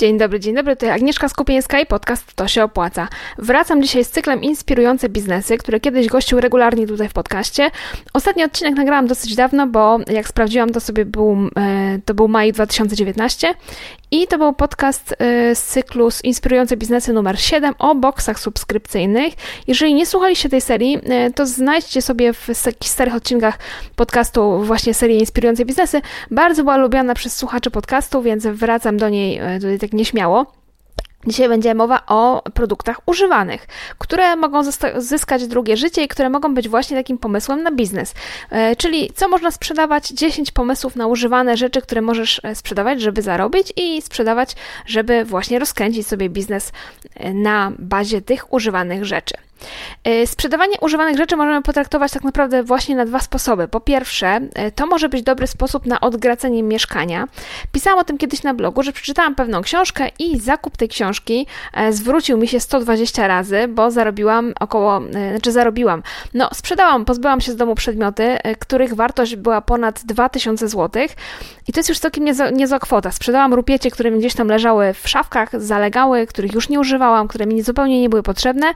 Dzień dobry, dzień dobry, to Agnieszka Skupieńska i podcast To się opłaca. Wracam dzisiaj z cyklem Inspirujące biznesy, które kiedyś gościł regularnie tutaj w podcaście. Ostatni odcinek nagrałam dosyć dawno, bo jak sprawdziłam, to sobie był, e, to był maj 2019 i to był podcast e, z cyklu Inspirujące biznesy numer 7 o boksach subskrypcyjnych. Jeżeli nie słuchaliście tej serii, e, to znajdźcie sobie w starych odcinkach podcastu właśnie serię Inspirujące biznesy. Bardzo była lubiana przez słuchaczy podcastu, więc wracam do niej tutaj tak nieśmiało. Dzisiaj będzie mowa o produktach używanych, które mogą zyskać drugie życie i które mogą być właśnie takim pomysłem na biznes. E, czyli co można sprzedawać? 10 pomysłów na używane rzeczy, które możesz e, sprzedawać, żeby zarobić i sprzedawać, żeby właśnie rozkręcić sobie biznes e, na bazie tych używanych rzeczy. Y, sprzedawanie używanych rzeczy możemy potraktować tak naprawdę właśnie na dwa sposoby. Po pierwsze, y, to może być dobry sposób na odgracenie mieszkania. Pisałam o tym kiedyś na blogu, że przeczytałam pewną książkę i zakup tej książki e, zwrócił mi się 120 razy, bo zarobiłam około, e, znaczy zarobiłam, no sprzedałam, pozbyłam się z domu przedmioty, e, których wartość była ponad 2000 zł i to jest już całkiem niezła, niezła kwota. Sprzedałam rupiecie, które gdzieś tam leżały w szafkach, zalegały, których już nie używałam, które mi zupełnie nie były potrzebne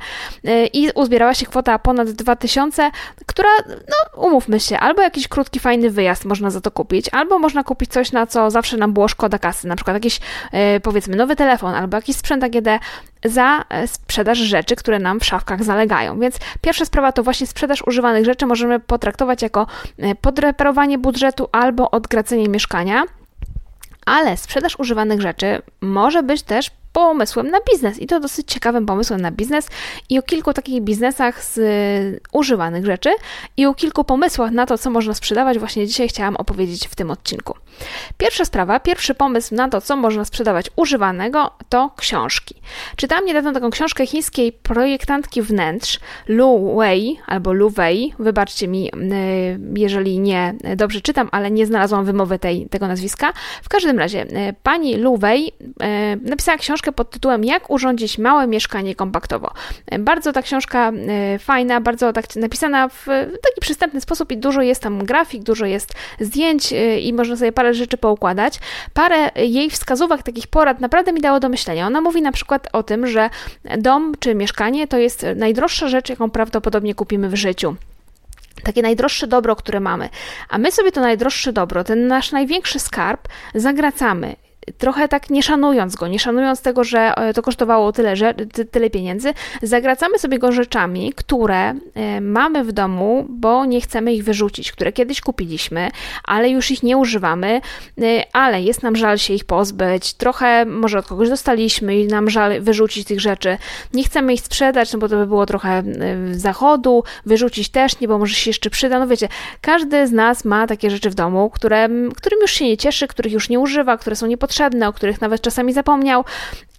i uzbierała się kwota ponad 2000, która, no umówmy się, albo jakiś krótki, fajny wyjazd można za to kupić, albo można kupić coś, na co zawsze nam było szkoda kasy, na przykład jakiś, e, powiedzmy, nowy telefon, albo jakiś sprzęt AGD za e, sprzedaż rzeczy, które nam w szafkach zalegają. Więc pierwsza sprawa to właśnie sprzedaż używanych rzeczy możemy potraktować jako e, podreperowanie budżetu albo odgracenie mieszkania. Ale sprzedaż używanych rzeczy może być też pomysłem na biznes. I to dosyć ciekawym pomysłem na biznes. I o kilku takich biznesach z używanych rzeczy. I o kilku pomysłach na to, co można sprzedawać. Właśnie dzisiaj chciałam opowiedzieć w tym odcinku. Pierwsza sprawa, pierwszy pomysł na to, co można sprzedawać używanego, to książki. Czytałam niedawno taką książkę chińskiej projektantki wnętrz Lu Wei albo Lu Wei, wybaczcie mi, y, jeżeli nie dobrze czytam, ale nie znalazłam wymowy tej, tego nazwiska. W każdym razie, y, pani Lu Wei y, napisała książkę pod tytułem Jak urządzić małe mieszkanie kompaktowo. Bardzo ta książka fajna, bardzo tak napisana w taki przystępny sposób i dużo jest tam grafik, dużo jest zdjęć i można sobie parę rzeczy poukładać. Parę jej wskazówek, takich porad naprawdę mi dało do myślenia. Ona mówi na przykład o tym, że dom czy mieszkanie to jest najdroższa rzecz, jaką prawdopodobnie kupimy w życiu takie najdroższe dobro, które mamy. A my sobie to najdroższe dobro, ten nasz największy skarb, zagracamy trochę tak nie szanując go, nie szanując tego, że e, to kosztowało tyle, że, tyle pieniędzy, zagracamy sobie go rzeczami, które e, mamy w domu, bo nie chcemy ich wyrzucić, które kiedyś kupiliśmy, ale już ich nie używamy, e, ale jest nam żal się ich pozbyć, trochę może od kogoś dostaliśmy i nam żal wyrzucić tych rzeczy. Nie chcemy ich sprzedać, no bo to by było trochę zachodu, wyrzucić też nie, bo może się jeszcze przyda. No wiecie, każdy z nas ma takie rzeczy w domu, które, którym już się nie cieszy, których już nie używa, które są niepotrzebne, potrzebne, o których nawet czasami zapomniał.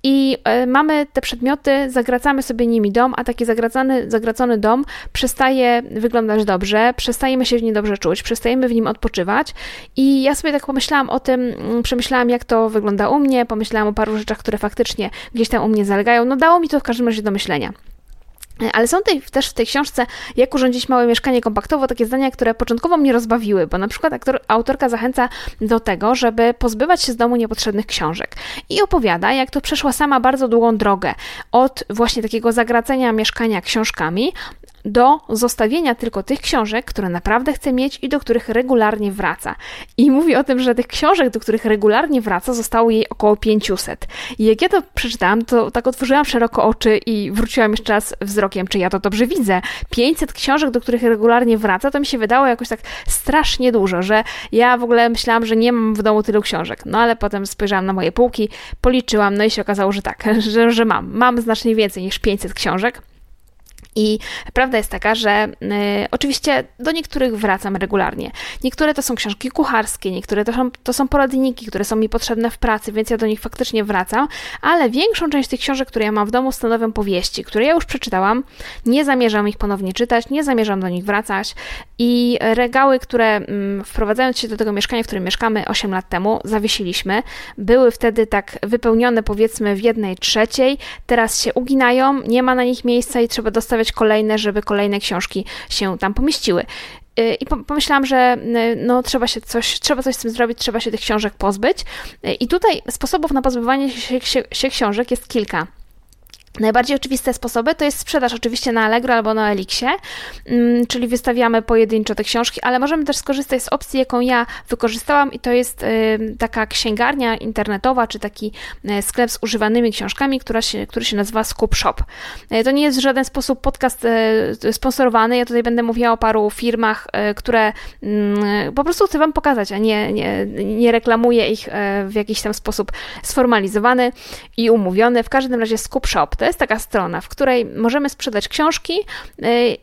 I e, mamy te przedmioty, zagracamy sobie nimi dom, a taki zagracany, zagracony dom przestaje wyglądać dobrze, przestajemy się w nim dobrze czuć, przestajemy w nim odpoczywać. I ja sobie tak pomyślałam o tym, mm, przemyślałam, jak to wygląda u mnie, pomyślałam o paru rzeczach, które faktycznie gdzieś tam u mnie zalegają. No dało mi to w każdym razie do myślenia. Ale są tej, też w tej książce, jak urządzić małe mieszkanie kompaktowo, takie zdania, które początkowo mnie rozbawiły, bo na przykład aktor, autorka zachęca do tego, żeby pozbywać się z domu niepotrzebnych książek. I opowiada, jak to przeszła sama bardzo długą drogę od właśnie takiego zagracenia mieszkania książkami do zostawienia tylko tych książek, które naprawdę chce mieć i do których regularnie wraca. I mówi o tym, że tych książek, do których regularnie wraca, zostało jej około 500. I jak ja to przeczytałam, to tak otworzyłam szeroko oczy i wróciłam jeszcze raz wzrokiem, czy ja to dobrze widzę. 500 książek, do których regularnie wraca, to mi się wydało jakoś tak strasznie dużo, że ja w ogóle myślałam, że nie mam w domu tylu książek. No ale potem spojrzałam na moje półki, policzyłam, no i się okazało, że tak, że, że mam. Mam znacznie więcej niż 500 książek. I prawda jest taka, że y, oczywiście do niektórych wracam regularnie. Niektóre to są książki kucharskie, niektóre to są, to są poradniki, które są mi potrzebne w pracy, więc ja do nich faktycznie wracam, ale większą część tych książek, które ja mam w domu, stanowią powieści, które ja już przeczytałam. Nie zamierzam ich ponownie czytać, nie zamierzam do nich wracać. I regały, które mm, wprowadzając się do tego mieszkania, w którym mieszkamy 8 lat temu, zawiesiliśmy, były wtedy tak wypełnione powiedzmy w jednej trzeciej, teraz się uginają, nie ma na nich miejsca i trzeba dostawiać kolejne, żeby kolejne książki się tam pomieściły. i pomyślałam, że no, trzeba się coś, trzeba coś z tym zrobić, trzeba się tych książek pozbyć. I tutaj sposobów na pozbywanie się, się, się książek jest kilka. Najbardziej oczywiste sposoby to jest sprzedaż oczywiście na Allegro albo na Elixie, mm, czyli wystawiamy pojedynczo te książki, ale możemy też skorzystać z opcji, jaką ja wykorzystałam i to jest y, taka księgarnia internetowa, czy taki y, sklep z używanymi książkami, która się, który się nazywa Scoop Shop. Y, to nie jest w żaden sposób podcast sponsorowany, ja tutaj będę mówiła o paru firmach, które mm, po prostu chcę Wam pokazać, a nie, nie, nie reklamuję ich w jakiś tam sposób sformalizowany i umówiony. W każdym razie Scoop Shop to jest taka strona, w której możemy sprzedać książki y,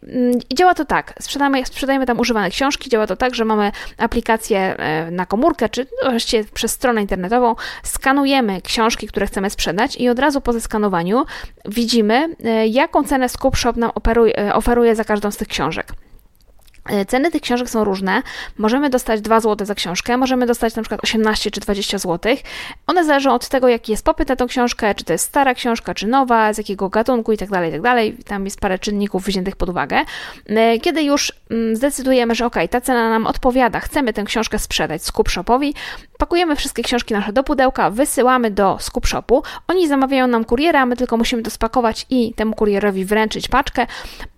i działa to tak. Sprzedamy, sprzedajemy tam używane książki. Działa to tak, że mamy aplikację y, na komórkę, czy właściwie przez stronę internetową. Skanujemy książki, które chcemy sprzedać i od razu po zeskanowaniu widzimy, y, jaką cenę Scoop Shop nam oferuje, oferuje za każdą z tych książek. E, ceny tych książek są różne. Możemy dostać 2 zł za książkę, możemy dostać na przykład 18 czy 20 zł. One zależą od tego, jaki jest popyt na tą książkę, czy to jest stara książka, czy nowa, z jakiego gatunku itd., tak itd. Tak Tam jest parę czynników wziętych pod uwagę. E, kiedy już mm, zdecydujemy, że ok, ta cena nam odpowiada, chcemy tę książkę sprzedać Scoop Shopowi, pakujemy wszystkie książki nasze do pudełka, wysyłamy do Scoop Shopu. Oni zamawiają nam kuriera, my tylko musimy to spakować i temu kurierowi wręczyć paczkę.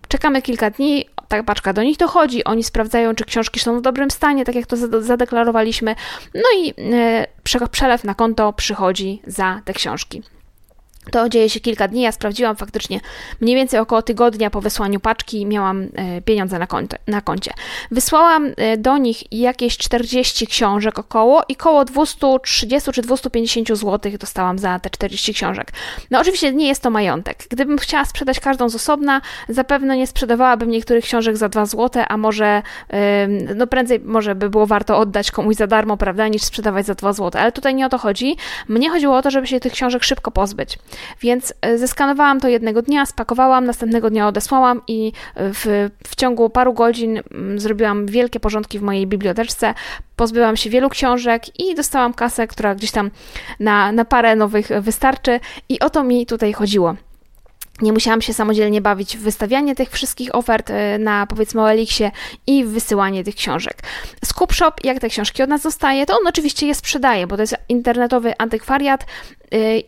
Czekamy kilka dni, ta paczka do nich dochodzi, oni sprawdzają, czy książki są w dobrym stanie, tak jak to zadeklarowaliśmy, no i e, przelew na konto przychodzi za te książki. To dzieje się kilka dni. Ja sprawdziłam faktycznie mniej więcej około tygodnia po wysłaniu paczki miałam e, pieniądze na, konto, na koncie. Wysłałam e, do nich jakieś 40 książek około i około 230 czy 250 zł dostałam za te 40 książek. No oczywiście nie jest to majątek. Gdybym chciała sprzedać każdą z osobna, zapewne nie sprzedawałabym niektórych książek za 2 zł, a może no prędzej może by było warto oddać komuś za darmo, prawda, niż sprzedawać za 2 zł. Ale tutaj nie o to chodzi. Mnie chodziło o to, żeby się tych książek szybko pozbyć. Więc e, zeskanowałam to jednego dnia, spakowałam, następnego dnia odesłałam i e, w, w ciągu paru godzin mm, zrobiłam wielkie porządki w mojej biblioteczce, pozbyłam się wielu książek i dostałam kasę, która gdzieś tam na, na parę nowych wystarczy i o to mi tutaj chodziło. Nie musiałam się samodzielnie bawić w wystawianie tych wszystkich ofert e, na powiedzmy OLX-ie i wysyłanie tych książek. Scoop Shop, jak te książki od nas zostaje, to on oczywiście je sprzedaje, bo to jest internetowy antykwariat,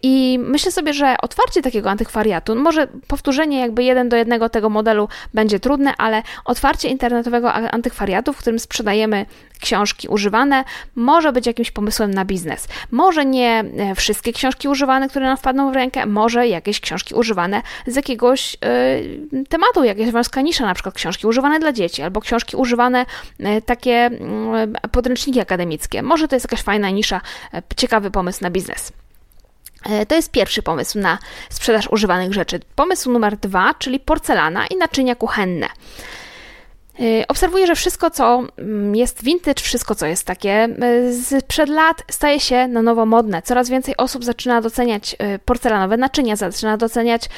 I myślę sobie, że otwarcie takiego antykwariatu, może powtórzenie jakby jeden do jednego tego modelu będzie trudne, ale otwarcie internetowego antykwariatu, w którym sprzedajemy książki używane, może być jakimś pomysłem na biznes. Może nie e, wszystkie książki używane, które nam wpadną w rękę, może jakieś książki używane z jakiegoś y, tematu, jakaś wąska nisza, na przykład książki używane dla dzieci, albo książki używane y, takie y, podręczniki akademickie. Może to jest jakaś fajna nisza, ciekawy pomysł na biznes. E, to jest pierwszy pomysł na sprzedaż używanych rzeczy. Pomysł numer dwa, czyli porcelana i naczynia kuchenne. Y, obserwuję, że wszystko, co mm, jest vintage, wszystko, co jest takie y, sprzed lat, staje się na nowo modne. Coraz więcej osób zaczyna doceniać y, porcelanowe naczynia, zaczyna doceniać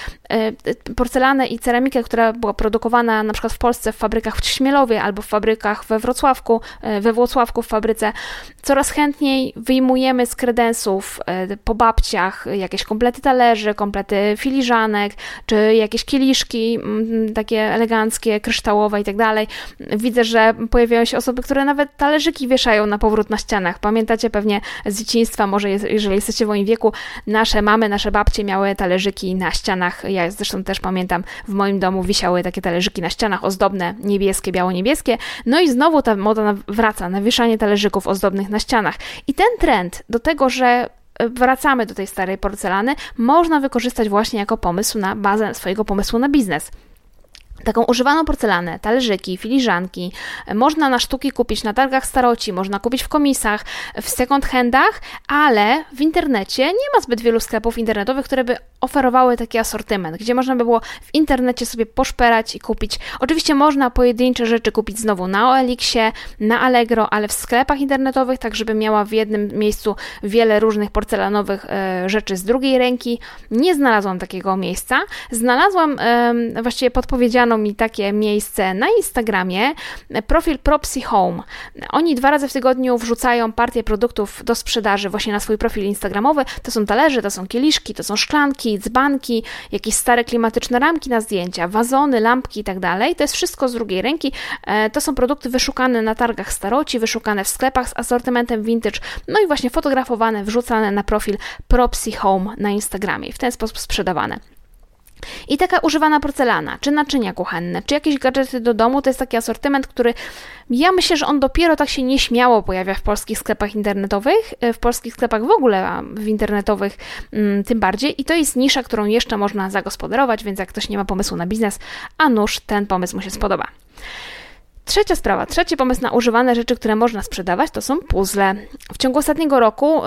porcelanę i ceramikę, która była produkowana na przykład w Polsce w fabrykach w Śmielowie albo w fabrykach we Wrocławku, we Włocławku w fabryce. Coraz chętniej wyjmujemy z kredensów po babciach jakieś komplety talerzy, komplety filiżanek, czy jakieś kieliszki mm, takie eleganckie, kryształowe i tak dalej Widzę, że pojawiają się osoby, które nawet talerzyki wieszają na powrót na ścianach. Pamiętacie pewnie z dzieciństwa, może jeżeli jesteście w moim wieku, nasze mamy, nasze babcie miały talerzyki na ścianach. Ja zresztą też pamiętam, w moim domu wisiały takie talerzyki na ścianach ozdobne, niebieskie, biało-niebieskie. No i znowu ta moda wraca na wieszanie talerzyków ozdobnych na ścianach. I ten trend do tego, że wracamy do tej starej porcelany, można wykorzystać właśnie jako pomysł na bazę swojego pomysłu na biznes. Taką używaną porcelanę, talerzyki, filiżanki można na sztuki kupić na targach staroci, można kupić w komisach, w second handach, ale w internecie nie ma zbyt wielu sklepów internetowych, które by oferowały taki asortyment, gdzie można by było w internecie sobie poszperać i kupić. Oczywiście można pojedyncze rzeczy kupić znowu na OLX-ie, na Allegro, ale w sklepach internetowych, tak żeby miała w jednym miejscu wiele różnych porcelanowych e, rzeczy z drugiej ręki. Nie znalazłam takiego miejsca. Znalazłam e, właściwie podpowiedzianą mi takie miejsce na Instagramie, profil Propsy Home. Oni dwa razy w tygodniu wrzucają partię produktów do sprzedaży właśnie na swój profil instagramowy. To są talerze, to są kieliszki, to są szklanki, dzbanki, jakieś stare klimatyczne ramki na zdjęcia, wazony, lampki i tak. To jest wszystko z drugiej ręki. E, to są produkty wyszukane na targach staroci, wyszukane w sklepach z asortymentem vintage, no i właśnie fotografowane, wrzucane na profil Propsy Home na Instagramie. W ten sposób sprzedawane. I taka używana porcelana, czy naczynia kuchenne, czy jakieś gadżety do domu, to jest taki asortyment, który ja myślę, że on dopiero tak się nieśmiało pojawia w polskich sklepach internetowych, e, w polskich sklepach w ogóle, w internetowych mm, tym bardziej. I to jest nisza, którą jeszcze można zagospodarować, więc jak ktoś nie ma pomysłu na biznes, a nuż ten pomysł mu się spodoba. Trzecia sprawa, trzeci pomysł na używane rzeczy, które można sprzedawać, to są puzzle. W ciągu ostatniego roku,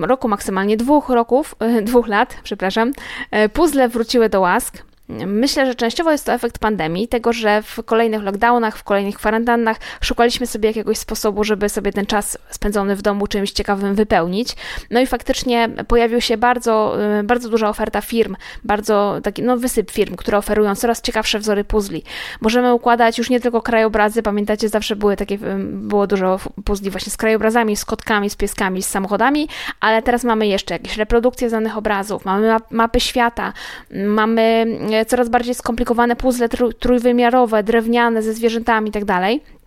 roku maksymalnie dwóch roków, dwóch lat, przepraszam, e, puzzle wróciły do łask. Myślę, że częściowo jest to efekt pandemii, tego, że w kolejnych lockdownach, w kolejnych kwarantannach szukaliśmy sobie jakiegoś sposobu, żeby sobie ten czas spędzony w domu czymś ciekawym wypełnić. No i faktycznie pojawił się bardzo, y, bardzo duża oferta firm, bardzo taki no, wysyp firm, które oferują coraz ciekawsze wzory puzli. Możemy układać już nie tylko krajobrazy, pamiętacie, zawsze były takie, y, było dużo puzli właśnie z krajobrazami, z kotkami, z pieskami, z samochodami, ale teraz mamy jeszcze jakieś reprodukcje znanych obrazów, mamy mapy świata, mamy y, coraz bardziej skomplikowane puzzle trójwymiarowe, drewniane ze zwierzętami itd. Tak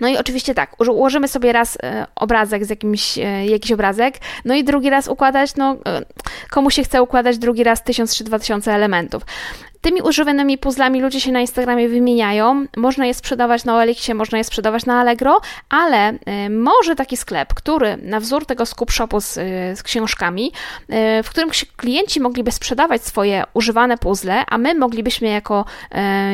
no i oczywiście tak, ułożymy sobie raz e, obrazek z jakimś, e, jakiś obrazek, no i drugi raz układać, no e, komu się chce układać drugi raz 1000 czy 2000 elementów. Tymi używanymi puzzlami ludzie się na Instagramie wymieniają. Można je sprzedawać na Elixie, można je sprzedawać na Allegro, ale y, może taki sklep, który na wzór tego skup shopu z, y, z książkami, y, w którym klienci mogliby sprzedawać swoje używane puzzle, a my moglibyśmy jako,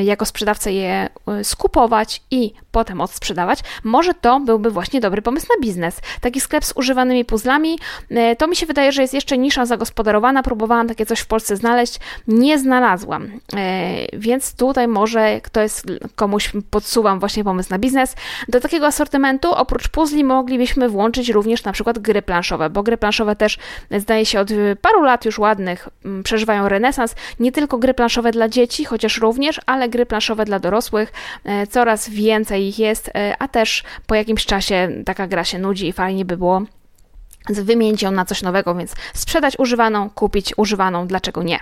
jako sprzedawca je skupować i potem odsprzedawać, może to byłby właśnie dobry pomysł na biznes. Taki sklep z używanymi puzzlami, to mi się wydaje, że jest jeszcze nisza zagospodarowana. Próbowałam takie coś w Polsce znaleźć, nie znalazłam. E, więc tutaj może jest komuś podsuwam właśnie pomysł na biznes. Do takiego asortymentu oprócz puzli moglibyśmy włączyć również na przykład gry planszowe, bo gry planszowe też zdaje się od paru lat już ładnych przeżywają renesans. Nie tylko gry planszowe dla dzieci, chociaż również, ale gry planszowe dla dorosłych. E, coraz więcej ich jest, e, a też po jakimś czasie taka gra się nudzi i fajnie by było wymienić ją na coś nowego, więc sprzedać używaną, kupić używaną, dlaczego nie?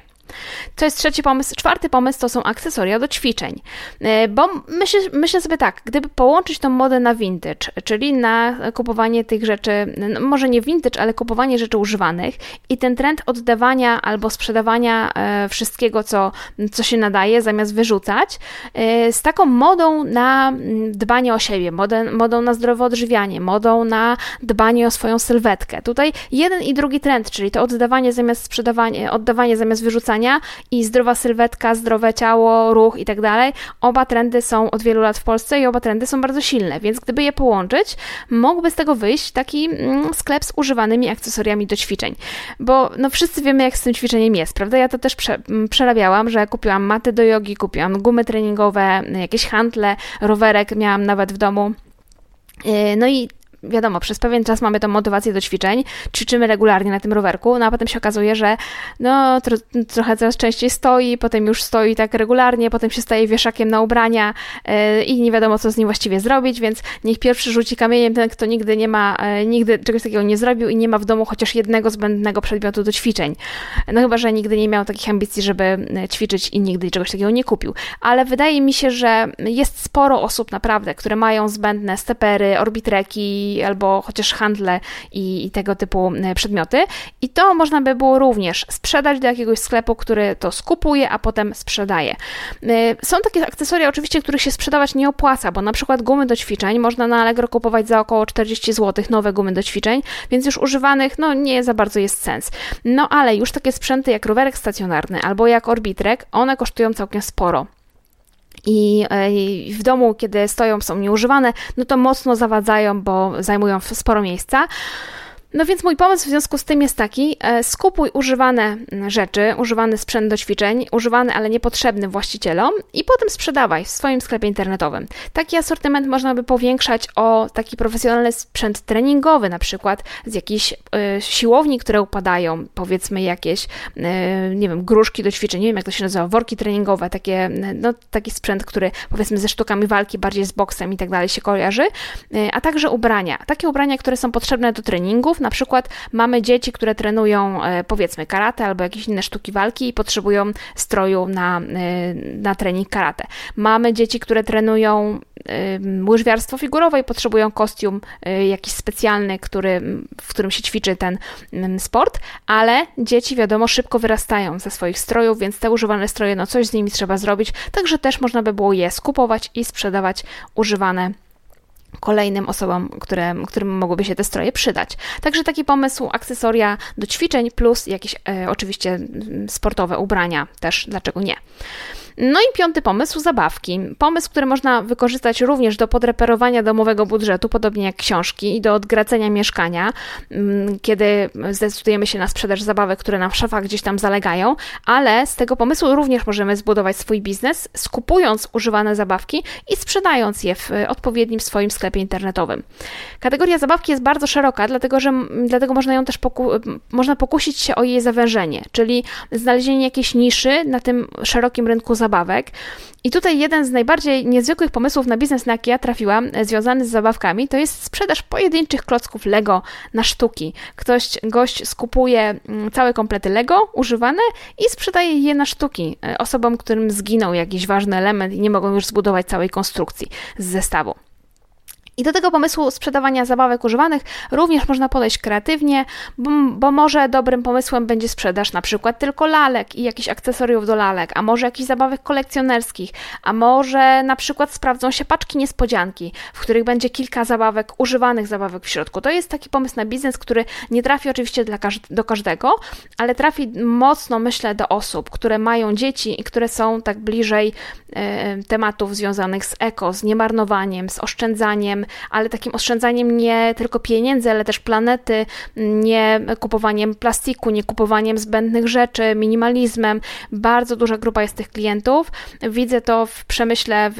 To jest trzeci pomysł. Czwarty pomysł to są akcesoria do ćwiczeń. E, bo myślę, myślę sobie tak, gdyby połączyć tą modę na vintage, czyli na kupowanie tych rzeczy, no może nie vintage, ale kupowanie rzeczy używanych i ten trend oddawania albo sprzedawania e, wszystkiego, co, co się nadaje, zamiast wyrzucać, e, z taką modą na mm, dbanie o siebie, modę, modą na zdrowe odżywianie, modą na dbanie o swoją sylwetkę. Tutaj jeden i drugi trend, czyli to oddawanie zamiast sprzedawania, oddawanie zamiast wyrzucania, i zdrowa sylwetka, zdrowe ciało, ruch i tak dalej. Oba trendy są od wielu lat w Polsce i oba trendy są bardzo silne, więc gdyby je połączyć, mógłby z tego wyjść taki mm, sklep z używanymi akcesoriami do ćwiczeń. Bo no wszyscy wiemy, jak z tym ćwiczeniem jest, prawda? Ja to też prze, mm, przerabiałam, że kupiłam maty do jogi, kupiłam gumy treningowe, jakieś handle, rowerek miałam nawet w domu. Yy, no i wiadomo, przez pewien czas mamy tą motywację do ćwiczeń, ćwiczymy regularnie na tym rowerku, no a potem się okazuje, że no tro, trochę coraz częściej stoi, potem już stoi tak regularnie, potem się staje wieszakiem na ubrania yy, i nie wiadomo, co z nim właściwie zrobić, więc niech pierwszy rzuci kamieniem ten, kto nigdy nie ma, yy, nigdy czegoś takiego nie zrobił i nie ma w domu chociaż jednego zbędnego przedmiotu do ćwiczeń. No chyba, że nigdy nie miał takich ambicji, żeby e, ćwiczyć i nigdy czegoś takiego nie kupił. Ale wydaje mi się, że jest sporo osób naprawdę, które mają zbędne stepery, orbitreki, albo chociaż handle i, i tego typu e, przedmioty. I to można by było również sprzedać do jakiegoś sklepu, który to skupuje, a potem sprzedaje. E, są takie akcesoria oczywiście, których się sprzedawać nie opłaca, bo na przykład gumy do ćwiczeń można na Allegro kupować za około 40 zł, nowe gumy do ćwiczeń, więc już używanych no nie za bardzo jest sens. No ale już takie sprzęty jak rowerek stacjonarny albo jak orbitrek, one kosztują całkiem sporo. E, i w domu, kiedy stoją, są nieużywane, no to mocno zawadzają, bo zajmują sporo miejsca. No więc mój pomysł w związku z tym jest taki: e, skupuj używane rzeczy, używany sprzęt do ćwiczeń, używany, ale niepotrzebny właścicielom i potem sprzedawaj w swoim sklepie internetowym. Taki asortyment można by powiększać o taki profesjonalny sprzęt treningowy, na przykład z jakichś y, siłowni, które upadają, powiedzmy jakieś, y, nie wiem, gruszki do ćwiczeń, nie wiem jak to się nazywa, worki treningowe, takie, no, taki sprzęt, który powiedzmy ze sztukami walki, bardziej z boksem i tak dalej się kojarzy, y, a także ubrania. Takie ubrania, które są potrzebne do treningów, na przykład mamy dzieci, które trenują powiedzmy karate albo jakieś inne sztuki walki i potrzebują stroju na, na trening karate. Mamy dzieci, które trenują łyżwiarstwo figurowe i potrzebują kostium jakiś specjalny, który, w którym się ćwiczy ten sport, ale dzieci wiadomo szybko wyrastają ze swoich strojów, więc te używane stroje, no coś z nimi trzeba zrobić, także też można by było je skupować i sprzedawać używane kolejnym osobom, które, którym mogłyby się te stroje przydać. Także taki pomysł, akcesoria do ćwiczeń plus jakieś e, oczywiście sportowe ubrania też, dlaczego nie. No i piąty pomysł, zabawki. Pomysł, który można wykorzystać również do podreperowania domowego budżetu, podobnie jak książki i do odgracenia mieszkania, mm, kiedy zdecydujemy się na sprzedaż zabawek, które nam w szafach gdzieś tam zalegają, ale z tego pomysłu również możemy zbudować swój biznes, skupując używane zabawki i sprzedając je w odpowiednim swoim sklepie internetowym. Kategoria zabawki jest bardzo szeroka, dlatego że dlatego można ją też poku można pokusić się o jej zawężenie, czyli znalezienie jakiejś niszy na tym szerokim rynku zabawek zabawek. I tutaj jeden z najbardziej niezwykłych pomysłów na biznes, na jaki ja trafiłam, e, związany z zabawkami, to jest sprzedaż pojedynczych klocków Lego na sztuki. Ktoś, gość skupuje mm, całe komplety Lego używane i sprzedaje je na sztuki e, osobom, którym zginął jakiś ważny element i nie mogą już zbudować całej konstrukcji z zestawu. I do tego pomysłu sprzedawania zabawek używanych również można podejść kreatywnie, bo, bo, może dobrym pomysłem będzie sprzedaż na przykład tylko lalek i jakichś akcesoriów do lalek, a może jakichś zabawek kolekcjonerskich, a może na przykład sprawdzą się paczki niespodzianki, w których będzie kilka zabawek, używanych zabawek w środku. To jest taki pomysł na biznes, który nie trafi oczywiście dla do każdego, ale trafi mocno, myślę, do osób, które mają dzieci i które są tak bliżej e, tematów związanych z eko, z niemarnowaniem, z oszczędzaniem, ale takim oszczędzaniem nie tylko pieniędzy, ale też planety, nie kupowaniem plastiku, nie kupowaniem zbędnych rzeczy, minimalizmem. Bardzo duża grupa jest tych klientów. Widzę to w przemyśle w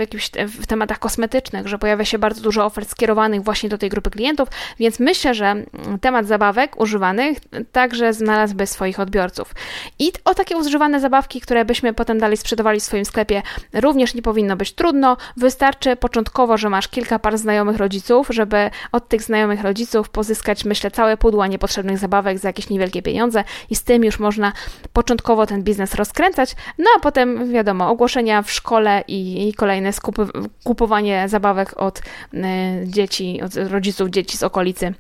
w tematach kosmetycznych, że pojawia się bardzo dużo ofert skierowanych właśnie do tej grupy klientów, więc myślę, że temat zabawek używanych także znalazłby swoich odbiorców. I o takie używane zabawki, które byśmy potem dalej sprzedawali w swoim sklepie, również nie powinno być trudno. Wystarczy początkowo, że masz kilka par znajomych rodziców, żeby od tych znajomych rodziców pozyskać, myślę, całe pudła niepotrzebnych zabawek za jakieś niewielkie pieniądze i z tym już można początkowo ten biznes rozkręcać, no a potem wiadomo, ogłoszenia w szkole i, i kolejne skupy, kupowanie zabawek od y, dzieci, od rodziców dzieci z okolicy.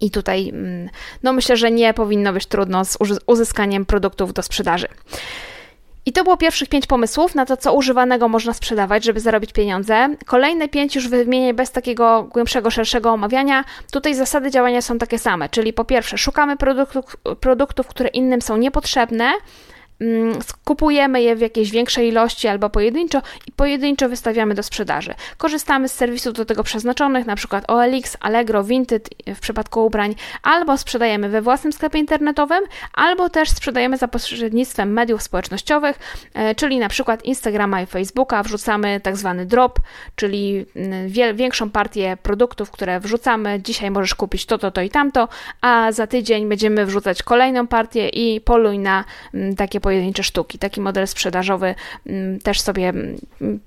I tutaj, mm, no myślę, że nie powinno być trudno z uzyskaniem produktów do sprzedaży. I to było pierwszych pięć pomysłów na to, co używanego można sprzedawać, żeby zarobić pieniądze. Kolejne pięć już wymienię bez takiego głębszego, szerszego omawiania. Tutaj zasady działania są takie same, czyli po pierwsze szukamy produktów, produktów które innym są niepotrzebne, kupujemy je w jakiejś większej ilości albo pojedynczo i pojedynczo wystawiamy do sprzedaży. Korzystamy z serwisów do tego przeznaczonych, np. OLX, Allegro, Vinted w przypadku ubrań, albo sprzedajemy we własnym sklepie internetowym, albo też sprzedajemy za pośrednictwem mediów społecznościowych, e, czyli np. Instagrama i Facebooka, wrzucamy tak zwany drop, czyli mm, większą partię produktów, które wrzucamy. Dzisiaj możesz kupić to, to, to i tamto, a za tydzień będziemy wrzucać kolejną partię i poluj na mm, takie pojedyncze sztuki. Taki model sprzedażowy mm, też sobie mm,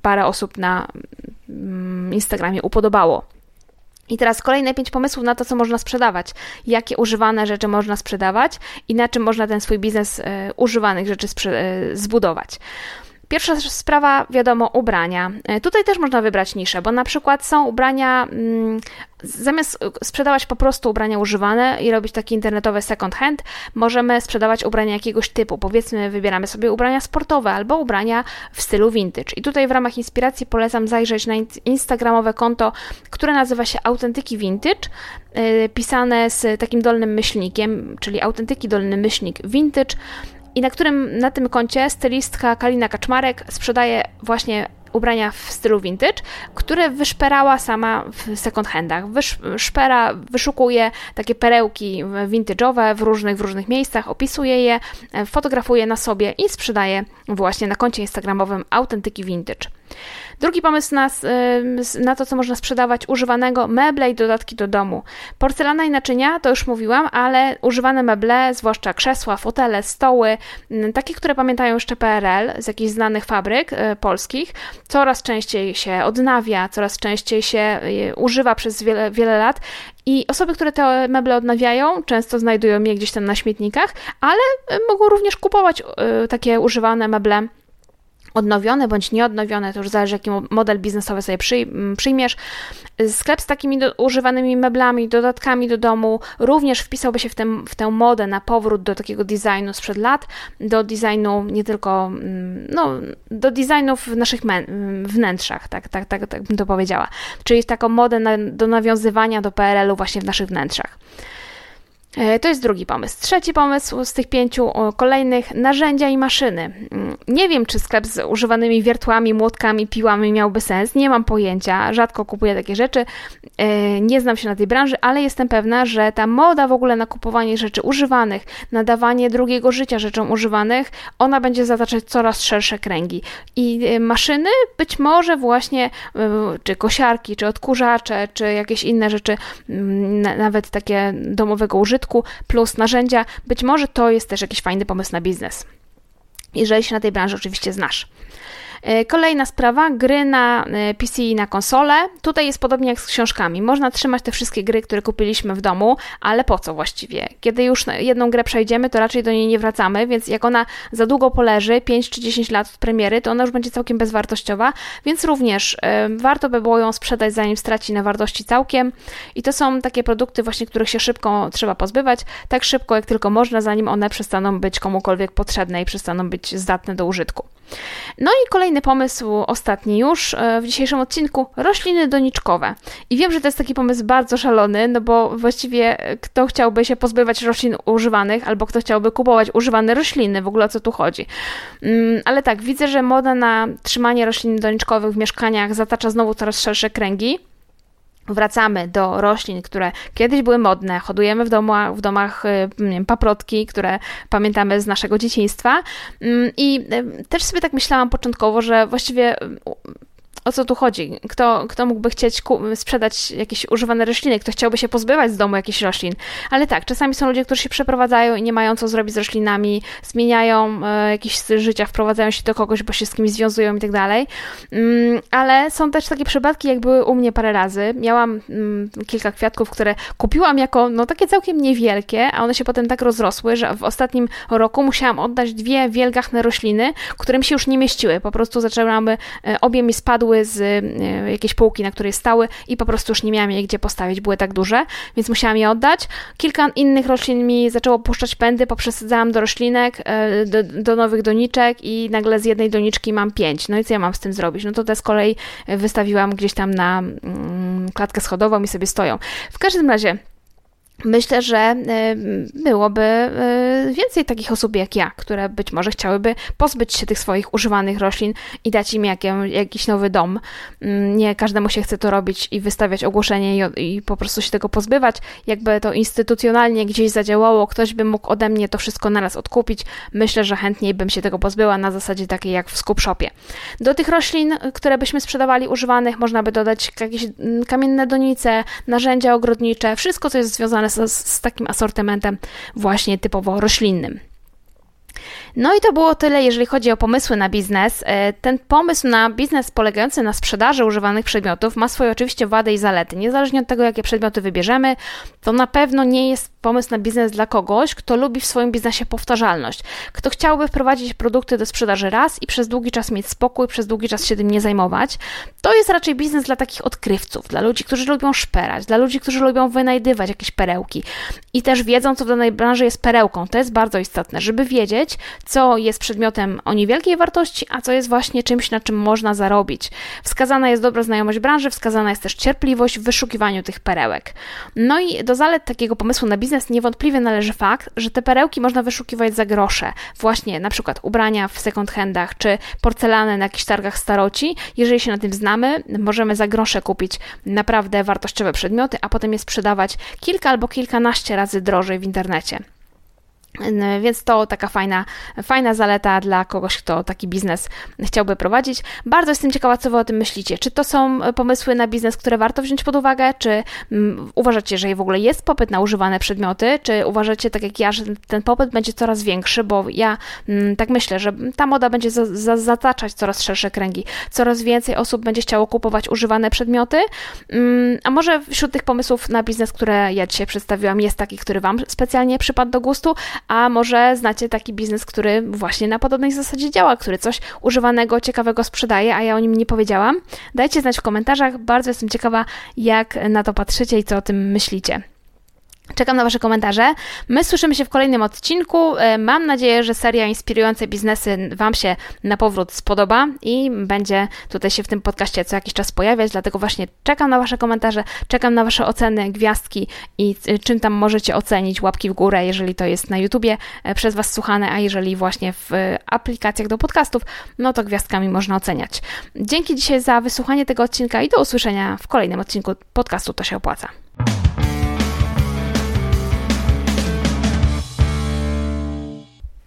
parę osób na mm, Instagramie upodobało. I teraz kolejne pięć pomysłów na to, co można sprzedawać, jakie używane rzeczy można sprzedawać i na czym można ten swój biznes e, używanych rzeczy e, zbudować. Pierwsza sprawa, wiadomo, ubrania. E, tutaj też można wybrać niszę, bo na przykład są ubrania, mm, zamiast sprzedawać po prostu ubrania używane i robić taki internetowy second hand, możemy sprzedawać ubrania jakiegoś typu. Powiedzmy, wybieramy sobie ubrania sportowe albo ubrania w stylu vintage. I tutaj w ramach inspiracji polecam zajrzeć na instagramowe konto, które nazywa się Autentyki Vintage, e, pisane z takim dolnym myślnikiem, czyli autentyki dolny myślnik vintage i na którym na tym koncie stylistka Kalina Kaczmarek sprzedaje właśnie ubrania w stylu vintage, które wyszperała sama w second handach. Wysz, szpera wyszukuje takie perełki vintage'owe w różnych, w różnych miejscach, opisuje je, fotografuje na sobie i sprzedaje właśnie na koncie instagramowym Autentyki Vintage. Drugi pomysł na, na to, co można sprzedawać używanego, meble i dodatki do domu. Porcelana i naczynia, to już mówiłam, ale używane meble, zwłaszcza krzesła, fotele, stoły, takie, które pamiętają jeszcze PRL z jakichś znanych fabryk y, polskich, coraz częściej się odnawia, coraz częściej się y, używa przez wiele, wiele lat i osoby, które te meble odnawiają, często znajdują je gdzieś tam na śmietnikach, ale y, mogą również kupować takie używane meble odnowione bądź nieodnowione, to już zależy, jaki model biznesowy sobie przyjmiesz. Sklep z takimi do, używanymi meblami, dodatkami do domu również wpisałby się w, ten, w tę modę na powrót do takiego designu sprzed lat, do designu nie tylko, no, do designu w naszych wnętrzach, tak, tak, tak, tak bym to powiedziała. Czyli taką modę na, do nawiązywania do PRL-u właśnie w naszych wnętrzach. E, to jest drugi pomysł. Trzeci pomysł z tych pięciu kolejnych narzędzia i maszyny. Mm, nie wiem, czy sklep z używanymi wiertłami, młotkami, piłami miałby sens. Nie mam pojęcia. Rzadko kupuję takie rzeczy. E, nie znam się na tej branży, ale jestem pewna, że ta moda w ogóle na kupowanie rzeczy używanych, nadawanie drugiego życia rzeczom używanych, ona będzie zataczać coraz szersze kręgi. I e, maszyny być może właśnie, czy kosiarki, czy odkurzacze, czy jakieś inne rzeczy, mm, nawet takie domowego użytku, plus narzędzia, być może to jest też jakiś fajny pomysł na biznes. Jeżeli się na tej branży oczywiście znasz. E, kolejna sprawa, gry na e, PC i na konsolę. Tutaj jest podobnie jak z książkami. Można trzymać te wszystkie gry, które kupiliśmy w domu, ale po co właściwie? Kiedy już jedną grę przejdziemy, to raczej do niej nie wracamy, więc jak ona za długo poleży, 5 czy 10 lat od premiery, to ona już będzie całkiem bezwartościowa, więc również e, warto by było ją sprzedać, zanim straci na wartości całkiem. I to są takie produkty właśnie, których się szybko trzeba pozbywać, tak szybko jak tylko można, zanim one przestaną być komukolwiek potrzebne i przestaną być zdatne do użytku. No i kolejny pomysł, ostatni już e, w dzisiejszym odcinku, rośliny doniczkowe. I wiem, że to jest taki pomysł bardzo szalony, no bo właściwie e, kto chciałby się pozbywać roślin używanych, albo kto chciałby kupować używane rośliny, w ogóle o co tu chodzi. Mm, ale tak, widzę, że moda na trzymanie roślin doniczkowych w mieszkaniach zatacza znowu coraz szersze kręgi wracamy do roślin, które kiedyś były modne, hodujemy w, domu, w domach y, wiem, paprotki, które pamiętamy z naszego dzieciństwa. Mm, I y, też sobie tak myślałam początkowo, że właściwie o co tu chodzi? Kto, kto mógłby chcieć sprzedać jakieś używane rośliny? Kto chciałby się pozbywać z domu jakichś roślin? Ale tak, czasami są ludzie, którzy się przeprowadzają i nie mają co zrobić z roślinami, zmieniają e, jakiś styl życia, wprowadzają się do kogoś, bo się z kimś związują i tak dalej. Mm, ale są też takie przypadki, jak były u mnie parę razy. Miałam mm, kilka kwiatków, które kupiłam jako no takie całkiem niewielkie, a one się potem tak rozrosły, że w ostatnim roku musiałam oddać dwie wielgachne rośliny, które mi się już nie mieściły. Po prostu zaczęłam, e, obie mi spadły z e, jakiejś półki, na której stały i po prostu już nie miałam je gdzie postawić, były tak duże, więc musiałam je oddać. Kilka innych roślin mi zaczęło puszczać pędy, poprzesadzałam do roślinek, e, do, do nowych doniczek i nagle z jednej doniczki mam pięć. No i co ja mam z tym zrobić? No to te z kolei wystawiłam gdzieś tam na mm, klatkę schodową i sobie stoją. W każdym razie Myślę, że e, byłoby e, więcej takich osób jak ja, które być może chciałyby pozbyć się tych swoich używanych roślin i dać im jakiś nowy dom. Mm, nie każdemu się chce to robić i wystawiać ogłoszenie i, po prostu się tego pozbywać. Jakby to instytucjonalnie gdzieś zadziałało, ktoś by mógł ode mnie to wszystko naraz odkupić. Myślę, że chętniej bym się tego pozbyła na zasadzie takiej jak w skup shopie. Do tych roślin, które byśmy sprzedawali używanych, można by dodać jakieś mm, kamienne donice, narzędzia ogrodnicze, wszystko co jest związane z, z takim asortymentem właśnie typowo roślinnym. No i to było tyle, jeżeli chodzi o pomysły na biznes. E, ten pomysł na biznes polegający na sprzedaży używanych przedmiotów ma swoje oczywiście wady i zalety. Niezależnie od tego, jakie przedmioty wybierzemy, to na pewno nie jest pomysł na biznes dla kogoś, kto lubi w swoim biznesie powtarzalność, kto chciałby wprowadzić produkty do sprzedaży raz i przez długi czas mieć spokój, przez długi czas się tym nie zajmować. To jest raczej biznes dla takich odkrywców, dla ludzi, którzy lubią szperać, dla ludzi, którzy lubią wynajdywać jakieś perełki i też wiedzą, co w danej branży jest perełką. To jest bardzo istotne, żeby wiedzieć, co jest przedmiotem o niewielkiej wartości, a co jest właśnie czymś, na czym można zarobić. Wskazana jest dobra znajomość branży, wskazana jest też cierpliwość w wyszukiwaniu tych perełek. No i do zalet takiego pomysłu na biznes niewątpliwie należy fakt, że te perełki można wyszukiwać za grosze. Właśnie na przykład ubrania w second handach, czy porcelanę na jakichś targach staroci. Jeżeli się na tym znamy, możemy za grosze kupić naprawdę wartościowe przedmioty, a potem je sprzedawać kilka albo kilkanaście razy drożej w internecie. Więc to taka fajna, fajna zaleta dla kogoś, kto taki biznes chciałby prowadzić. Bardzo jestem ciekawa, co Wy o tym myślicie. Czy to są pomysły na biznes, które warto wziąć pod uwagę? Czy uważacie, że w ogóle jest popyt na używane przedmioty? Czy uważacie, tak jak ja, że ten popyt będzie coraz większy? Bo ja tak myślę, że ta moda będzie za, za, zataczać coraz szersze kręgi. Coraz więcej osób będzie chciało kupować używane przedmioty. A może wśród tych pomysłów na biznes, które ja dzisiaj przedstawiłam, jest taki, który Wam specjalnie przypadł do gustu? A może znacie taki biznes, który właśnie na podobnej zasadzie działa, który coś używanego, ciekawego sprzedaje, a ja o nim nie powiedziałam. Dajcie znać w komentarzach, bardzo jestem ciekawa, jak na to patrzycie i co o tym myślicie. Czekam na Wasze komentarze. My słyszymy się w kolejnym odcinku. E, mam nadzieję, że seria Inspirujące Biznesy Wam się na powrót spodoba i będzie tutaj się w tym podcaście co jakiś czas pojawiać, dlatego właśnie czekam na Wasze komentarze, czekam na Wasze oceny, gwiazdki i e, czym tam możecie ocenić, łapki w górę, jeżeli to jest na YouTubie e, przez Was słuchane, a jeżeli właśnie w aplikacjach do podcastów, no to gwiazdkami można oceniać. Dzięki dzisiaj za wysłuchanie tego odcinka i do usłyszenia w kolejnym odcinku podcastu To się opłaca.